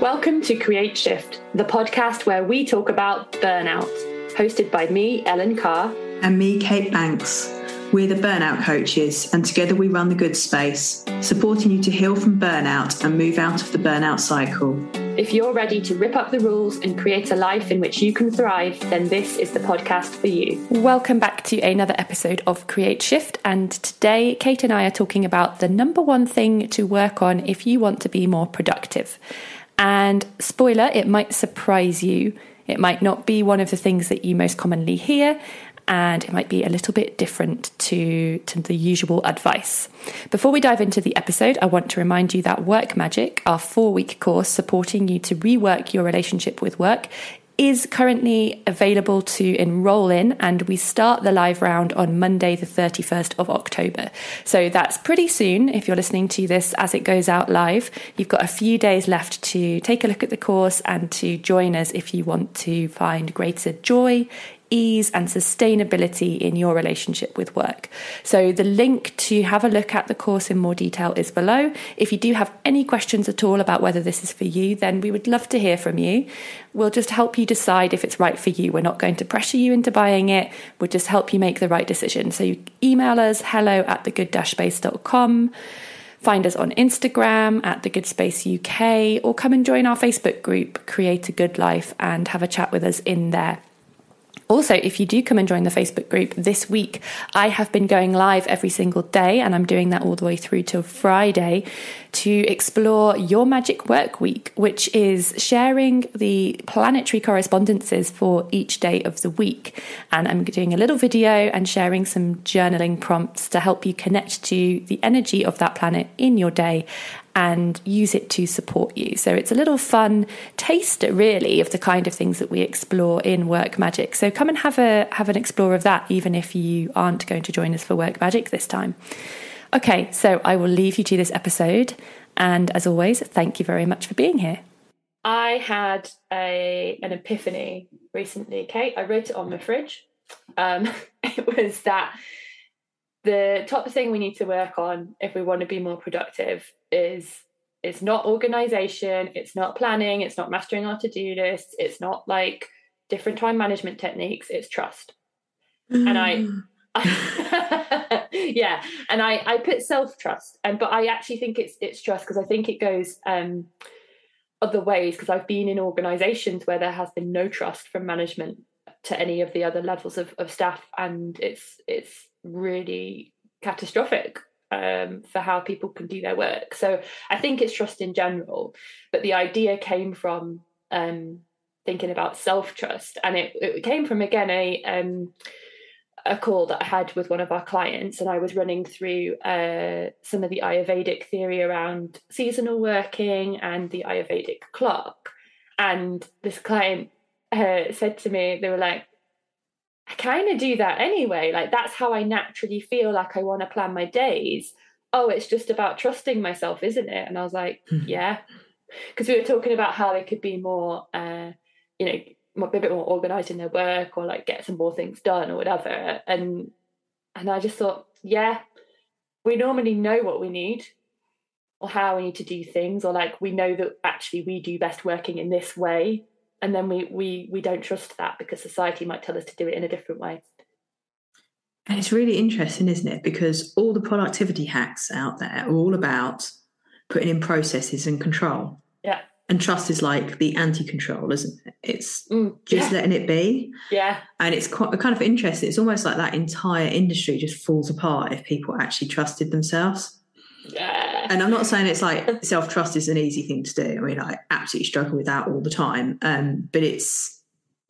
Welcome to Create Shift, the podcast where we talk about burnout, hosted by me, Ellen Carr, and me, Kate Banks. We're the burnout coaches, and together we run the good space, supporting you to heal from burnout and move out of the burnout cycle. If you're ready to rip up the rules and create a life in which you can thrive, then this is the podcast for you. Welcome back to another episode of Create Shift. And today, Kate and I are talking about the number one thing to work on if you want to be more productive. And spoiler, it might surprise you. It might not be one of the things that you most commonly hear, and it might be a little bit different to, to the usual advice. Before we dive into the episode, I want to remind you that Work Magic, our four week course supporting you to rework your relationship with work, is currently available to enroll in, and we start the live round on Monday, the 31st of October. So that's pretty soon if you're listening to this as it goes out live. You've got a few days left to take a look at the course and to join us if you want to find greater joy ease and sustainability in your relationship with work. So, the link to have a look at the course in more detail is below. If you do have any questions at all about whether this is for you, then we would love to hear from you. We'll just help you decide if it's right for you. We're not going to pressure you into buying it, we'll just help you make the right decision. So, you email us hello at thegood-space.com. Find us on Instagram at The Good Space UK or come and join our Facebook group, Create a Good Life, and have a chat with us in there. Also, if you do come and join the Facebook group this week, I have been going live every single day, and I'm doing that all the way through till Friday to explore your magic work week, which is sharing the planetary correspondences for each day of the week. And I'm doing a little video and sharing some journaling prompts to help you connect to the energy of that planet in your day and use it to support you. So it's a little fun taster, really, of the kind of things that we explore in Work Magic. So come and have a have an explore of that, even if you aren't going to join us for Work Magic this time. Okay, so I will leave you to this episode, and as always, thank you very much for being here. I had a an epiphany recently, Kate. I wrote it on my fridge. Um, it was that the top thing we need to work on if we want to be more productive is it's not organization it's not planning it's not mastering our to-do lists it's not like different time management techniques it's trust mm. and i yeah and i i put self-trust and but i actually think it's it's trust because i think it goes um other ways because i've been in organizations where there has been no trust from management to any of the other levels of, of staff and it's it's really catastrophic um, for how people can do their work. So I think it's trust in general, but the idea came from um, thinking about self trust, and it, it came from again a um, a call that I had with one of our clients, and I was running through uh, some of the Ayurvedic theory around seasonal working and the Ayurvedic clock. And this client uh, said to me, they were like, I kind of do that anyway. Like that's how I naturally feel like I want to plan my days. Oh, it's just about trusting myself, isn't it? And I was like, mm-hmm. yeah. Because we were talking about how they could be more, uh, you know, a bit more organized in their work or like get some more things done or whatever. And and I just thought, yeah, we normally know what we need or how we need to do things, or like we know that actually we do best working in this way and then we we we don't trust that because society might tell us to do it in a different way. And it's really interesting isn't it? Because all the productivity hacks out there are all about putting in processes and control. Yeah. And trust is like the anti-control isn't it? It's mm, just yeah. letting it be. Yeah. And it's quite kind of interesting. It's almost like that entire industry just falls apart if people actually trusted themselves. Yeah. And I'm not saying it's like self trust is an easy thing to do. I mean, I absolutely struggle with that all the time. Um, but it's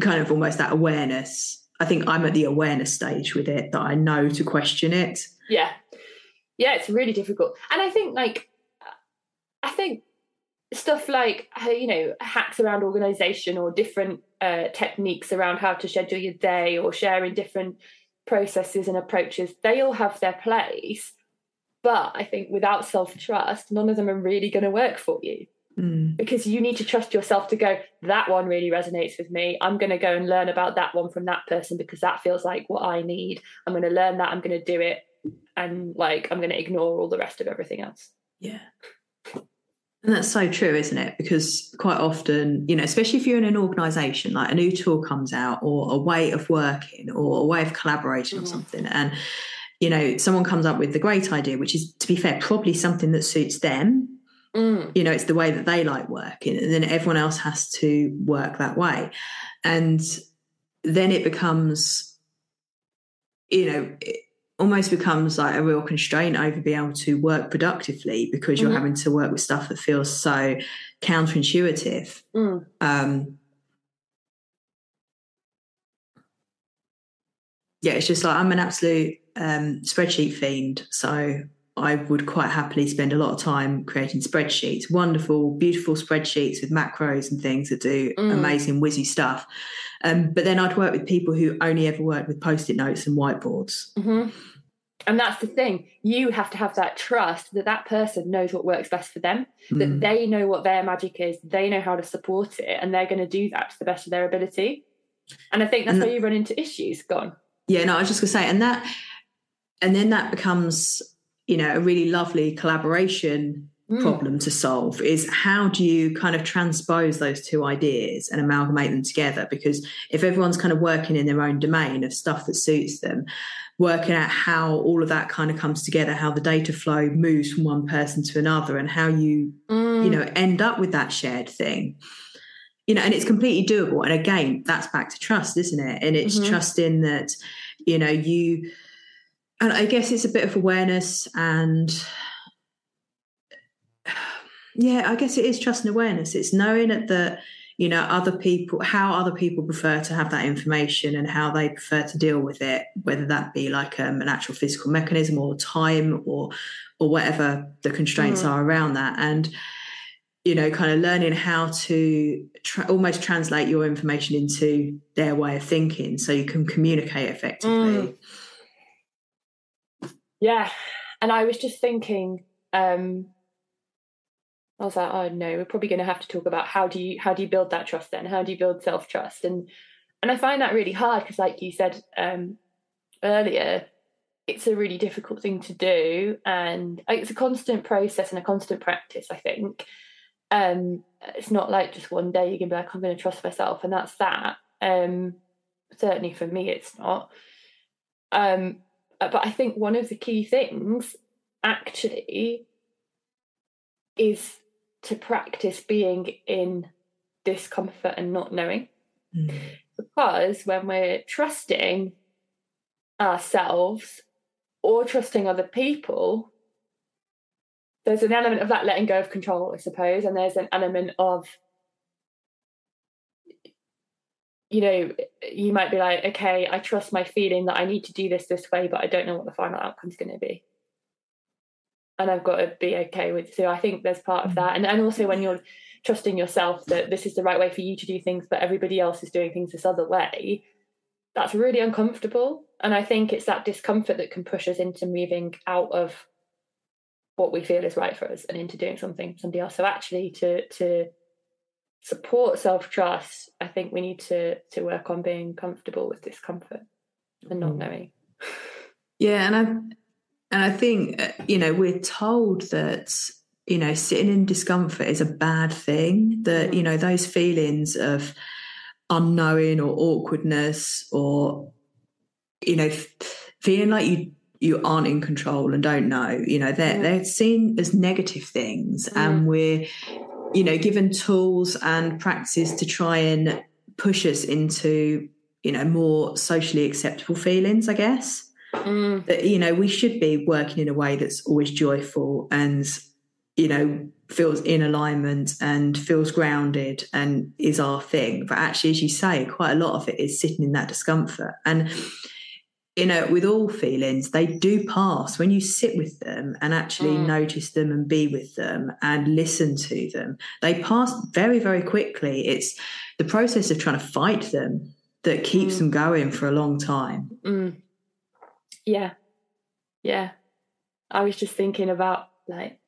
kind of almost that awareness. I think I'm at the awareness stage with it that I know to question it. Yeah. Yeah, it's really difficult. And I think, like, I think stuff like, uh, you know, hacks around organization or different uh, techniques around how to schedule your day or sharing different processes and approaches, they all have their place but I think without self trust, none of them are really going to work for you. Mm. Because you need to trust yourself to go, that one really resonates with me. I'm going to go and learn about that one from that person because that feels like what I need. I'm going to learn that. I'm going to do it. And like, I'm going to ignore all the rest of everything else. Yeah. And that's so true, isn't it? Because quite often, you know, especially if you're in an organization, like a new tool comes out or a way of working or a way of collaborating mm-hmm. or something, and you know, someone comes up with the great idea, which is to be fair, probably something that suits them. Mm. You know, it's the way that they like working, and then everyone else has to work that way. And then it becomes, you know, it almost becomes like a real constraint over being able to work productively because you're mm-hmm. having to work with stuff that feels so counterintuitive. Mm. Um, yeah, it's just like I'm an absolute um, spreadsheet fiend. So I would quite happily spend a lot of time creating spreadsheets, wonderful, beautiful spreadsheets with macros and things that do mm. amazing, whizzy stuff. Um, but then I'd work with people who only ever work with post it notes and whiteboards. Mm-hmm. And that's the thing. You have to have that trust that that person knows what works best for them, mm. that they know what their magic is, they know how to support it, and they're going to do that to the best of their ability. And I think that's and where you run into issues. Gone. Yeah, no, I was just going to say, and that, and then that becomes you know a really lovely collaboration mm. problem to solve is how do you kind of transpose those two ideas and amalgamate them together because if everyone's kind of working in their own domain of stuff that suits them working out how all of that kind of comes together how the data flow moves from one person to another and how you mm. you know end up with that shared thing you know and it's completely doable and again that's back to trust isn't it and it's mm-hmm. trusting that you know you and I guess it's a bit of awareness and yeah, I guess it is trust and awareness. It's knowing that you know other people how other people prefer to have that information and how they prefer to deal with it, whether that be like um, an actual physical mechanism or time or or whatever the constraints mm. are around that, and you know, kind of learning how to tra- almost translate your information into their way of thinking, so you can communicate effectively. Mm. Yeah and i was just thinking um i was like oh no we're probably going to have to talk about how do you how do you build that trust then? How do you build self trust and and i find that really hard because like you said um earlier it's a really difficult thing to do and it's a constant process and a constant practice i think um it's not like just one day you can be like i'm going to trust myself and that's that um certainly for me it's not um but I think one of the key things actually is to practice being in discomfort and not knowing. Mm. Because when we're trusting ourselves or trusting other people, there's an element of that letting go of control, I suppose, and there's an element of you know, you might be like, okay, I trust my feeling that I need to do this this way, but I don't know what the final outcome's going to be. And I've got to be okay with. So I think there's part of mm. that, and and also when you're trusting yourself that this is the right way for you to do things, but everybody else is doing things this other way. That's really uncomfortable, and I think it's that discomfort that can push us into moving out of what we feel is right for us and into doing something somebody else. So actually, to to support self-trust i think we need to to work on being comfortable with discomfort and not mm. knowing yeah and i and i think uh, you know we're told that you know sitting in discomfort is a bad thing that mm. you know those feelings of unknowing or awkwardness or you know feeling like you you aren't in control and don't know you know they're, they're seen as negative things mm. and we're you know, given tools and practices to try and push us into, you know, more socially acceptable feelings, I guess. Mm. That, you know, we should be working in a way that's always joyful and, you know, feels in alignment and feels grounded and is our thing. But actually, as you say, quite a lot of it is sitting in that discomfort. And you know, with all feelings, they do pass when you sit with them and actually mm. notice them and be with them and listen to them. They pass very, very quickly. It's the process of trying to fight them that keeps mm. them going for a long time. Mm. Yeah. Yeah. I was just thinking about like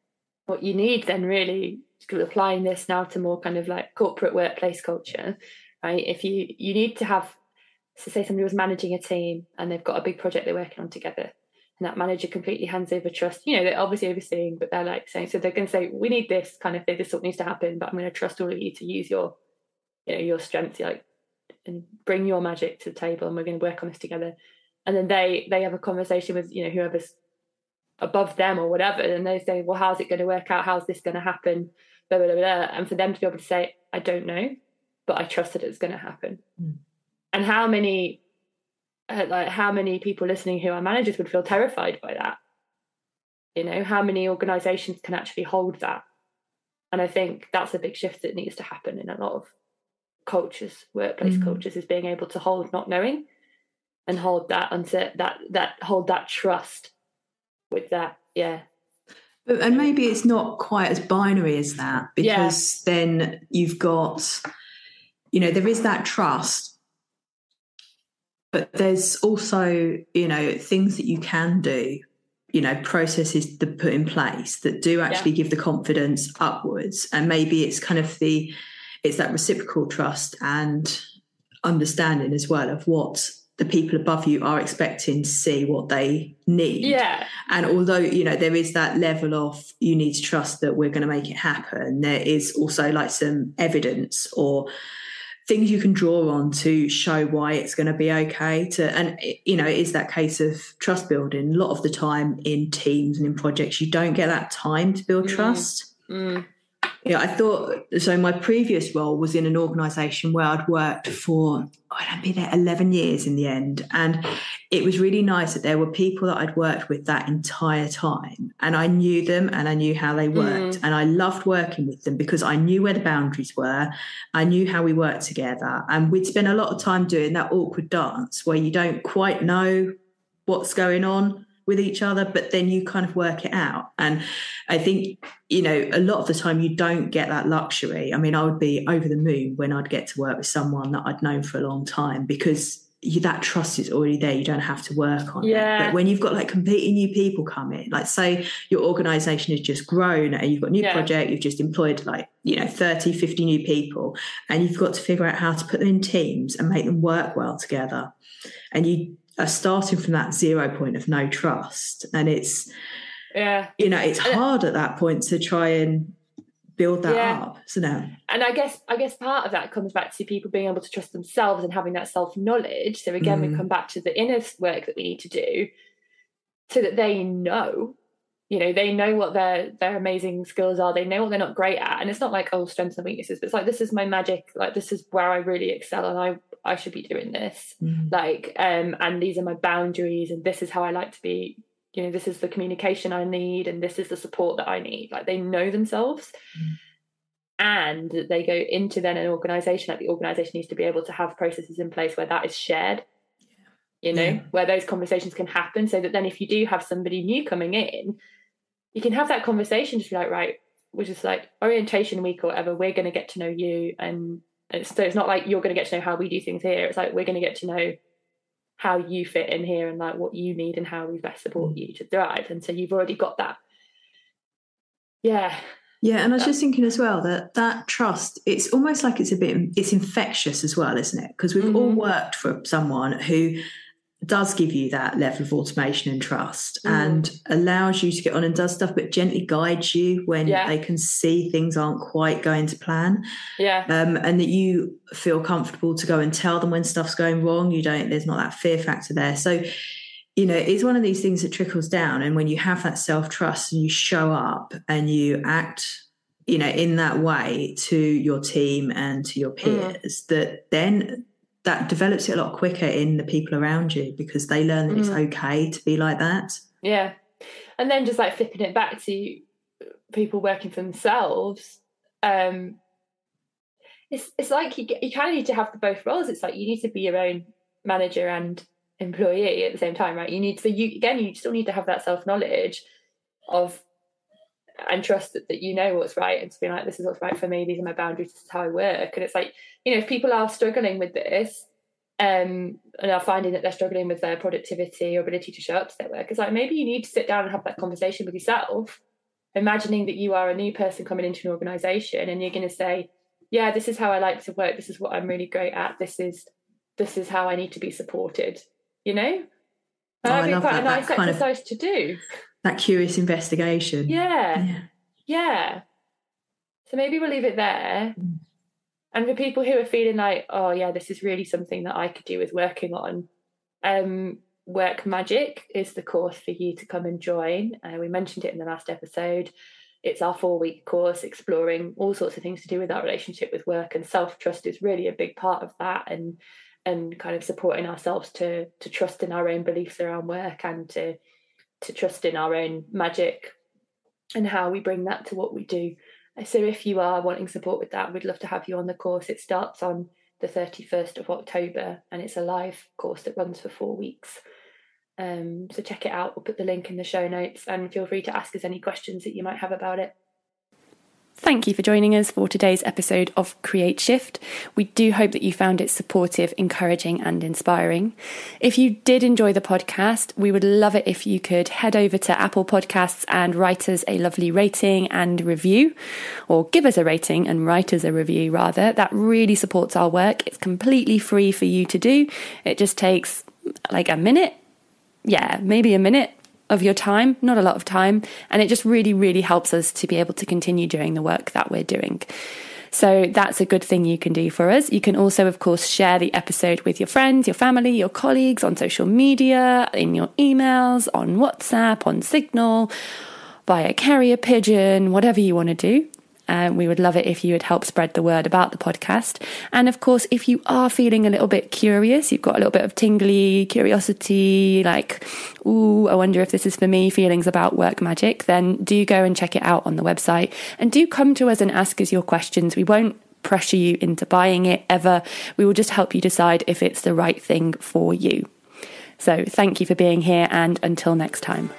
what you need then really applying this now to more kind of like corporate workplace culture, right? If you you need to have so say somebody was managing a team and they've got a big project they're working on together and that manager completely hands over trust. You know, they're obviously overseeing, but they're like saying, so they're going to say, we need this kind of thing. This is what needs to happen, but I'm going to trust all of you to use your, you know, your strengths, like, and bring your magic to the table, and we're going to work on this together. And then they they have a conversation with you know whoever's above them or whatever, and they say, well, how's it going to work out? How's this going to happen? Blah, blah, blah, blah. And for them to be able to say, I don't know, but I trust that it's going to happen. Mm. And how many uh, like how many people listening who are managers would feel terrified by that you know how many organizations can actually hold that and i think that's a big shift that needs to happen in a lot of cultures workplace mm. cultures is being able to hold not knowing and hold that until that that hold that trust with that yeah and maybe it's not quite as binary as that because yeah. then you've got you know there is that trust but there's also you know things that you can do you know processes to put in place that do actually yeah. give the confidence upwards and maybe it's kind of the it's that reciprocal trust and understanding as well of what the people above you are expecting to see what they need. Yeah. And although, you know, there is that level of you need to trust that we're going to make it happen, there is also like some evidence or things you can draw on to show why it's going to be okay to and you know it is that case of trust building. A lot of the time in teams and in projects you don't get that time to build mm. trust. Mm yeah, I thought so. My previous role was in an organisation where I'd worked for I'd been there eleven years in the end, and it was really nice that there were people that I'd worked with that entire time, and I knew them and I knew how they worked, mm. and I loved working with them because I knew where the boundaries were, I knew how we worked together, and we'd spend a lot of time doing that awkward dance where you don't quite know what's going on with each other, but then you kind of work it out. And I think, you know, a lot of the time you don't get that luxury. I mean, I would be over the moon when I'd get to work with someone that I'd known for a long time because you, that trust is already there. You don't have to work on yeah. it. But when you've got like completely new people come in, like say your organization has just grown and you've got a new yeah. project, you've just employed like, you know, 30, 50 new people, and you've got to figure out how to put them in teams and make them work well together. And you are starting from that zero point of no trust. And it's yeah. you know it's hard at that point to try and build that yeah. up so now and i guess i guess part of that comes back to people being able to trust themselves and having that self knowledge so again mm. we come back to the inner work that we need to do so that they know you know they know what their their amazing skills are. They know what they're not great at. And it's not like oh strengths and weaknesses but it's like this is my magic. Like this is where i really excel and i i should be doing this mm. like um and these are my boundaries and this is how i like to be you know this is the communication i need and this is the support that i need like they know themselves mm. and they go into then an organization like the organization needs to be able to have processes in place where that is shared you know yeah. where those conversations can happen so that then if you do have somebody new coming in you can have that conversation just be like right we're just like orientation week or whatever we're going to get to know you and it's, so it's not like you're going to get to know how we do things here. It's like we're going to get to know how you fit in here and like what you need and how we best support mm. you to thrive. And so you've already got that. Yeah. Yeah and i was just thinking as well that that trust it's almost like it's a bit it's infectious as well isn't it? Because we've mm-hmm. all worked for someone who does give you that level of automation and trust mm. and allows you to get on and does stuff but gently guides you when yeah. they can see things aren't quite going to plan yeah um, and that you feel comfortable to go and tell them when stuff's going wrong you don't there's not that fear factor there so you know it's one of these things that trickles down and when you have that self-trust and you show up and you act you know in that way to your team and to your mm. peers mm. that then that develops it a lot quicker in the people around you because they learn that mm. it's okay to be like that. Yeah. And then just like flipping it back to people working for themselves, um, it's it's like you, you kind of need to have the both roles. It's like you need to be your own manager and employee at the same time, right? You need to you again you still need to have that self knowledge of and trust that, that you know what's right and to be like this is what's right for me. These are my boundaries. This is how i work. And it's like you know if people are struggling with this um, and are finding that they're struggling with their productivity or ability to show up to their work it's like maybe you need to sit down and have that conversation with yourself imagining that you are a new person coming into an organization and you're going to say yeah this is how i like to work. This is what i'm really great at. This is this is how i need to be supported. You know? That'd oh, be quite that, a nice exercise of, to do. That curious investigation. Yeah. yeah. Yeah. So maybe we'll leave it there. Mm. And for people who are feeling like, oh yeah, this is really something that I could do with working on, um, Work Magic is the course for you to come and join. Uh, we mentioned it in the last episode. It's our four week course exploring all sorts of things to do with our relationship with work, and self trust is really a big part of that. And and kind of supporting ourselves to to trust in our own beliefs around work and to to trust in our own magic and how we bring that to what we do. So if you are wanting support with that, we'd love to have you on the course. It starts on the 31st of October and it's a live course that runs for four weeks. Um, so check it out. We'll put the link in the show notes and feel free to ask us any questions that you might have about it. Thank you for joining us for today's episode of Create Shift. We do hope that you found it supportive, encouraging, and inspiring. If you did enjoy the podcast, we would love it if you could head over to Apple Podcasts and write us a lovely rating and review, or give us a rating and write us a review rather. That really supports our work. It's completely free for you to do. It just takes like a minute. Yeah, maybe a minute of your time, not a lot of time. And it just really, really helps us to be able to continue doing the work that we're doing. So that's a good thing you can do for us. You can also, of course, share the episode with your friends, your family, your colleagues on social media, in your emails, on WhatsApp, on Signal, via carrier pigeon, whatever you want to do. Um, we would love it if you would help spread the word about the podcast. And of course, if you are feeling a little bit curious, you've got a little bit of tingly curiosity, like, ooh, I wonder if this is for me, feelings about work magic, then do go and check it out on the website. And do come to us and ask us your questions. We won't pressure you into buying it ever. We will just help you decide if it's the right thing for you. So thank you for being here, and until next time.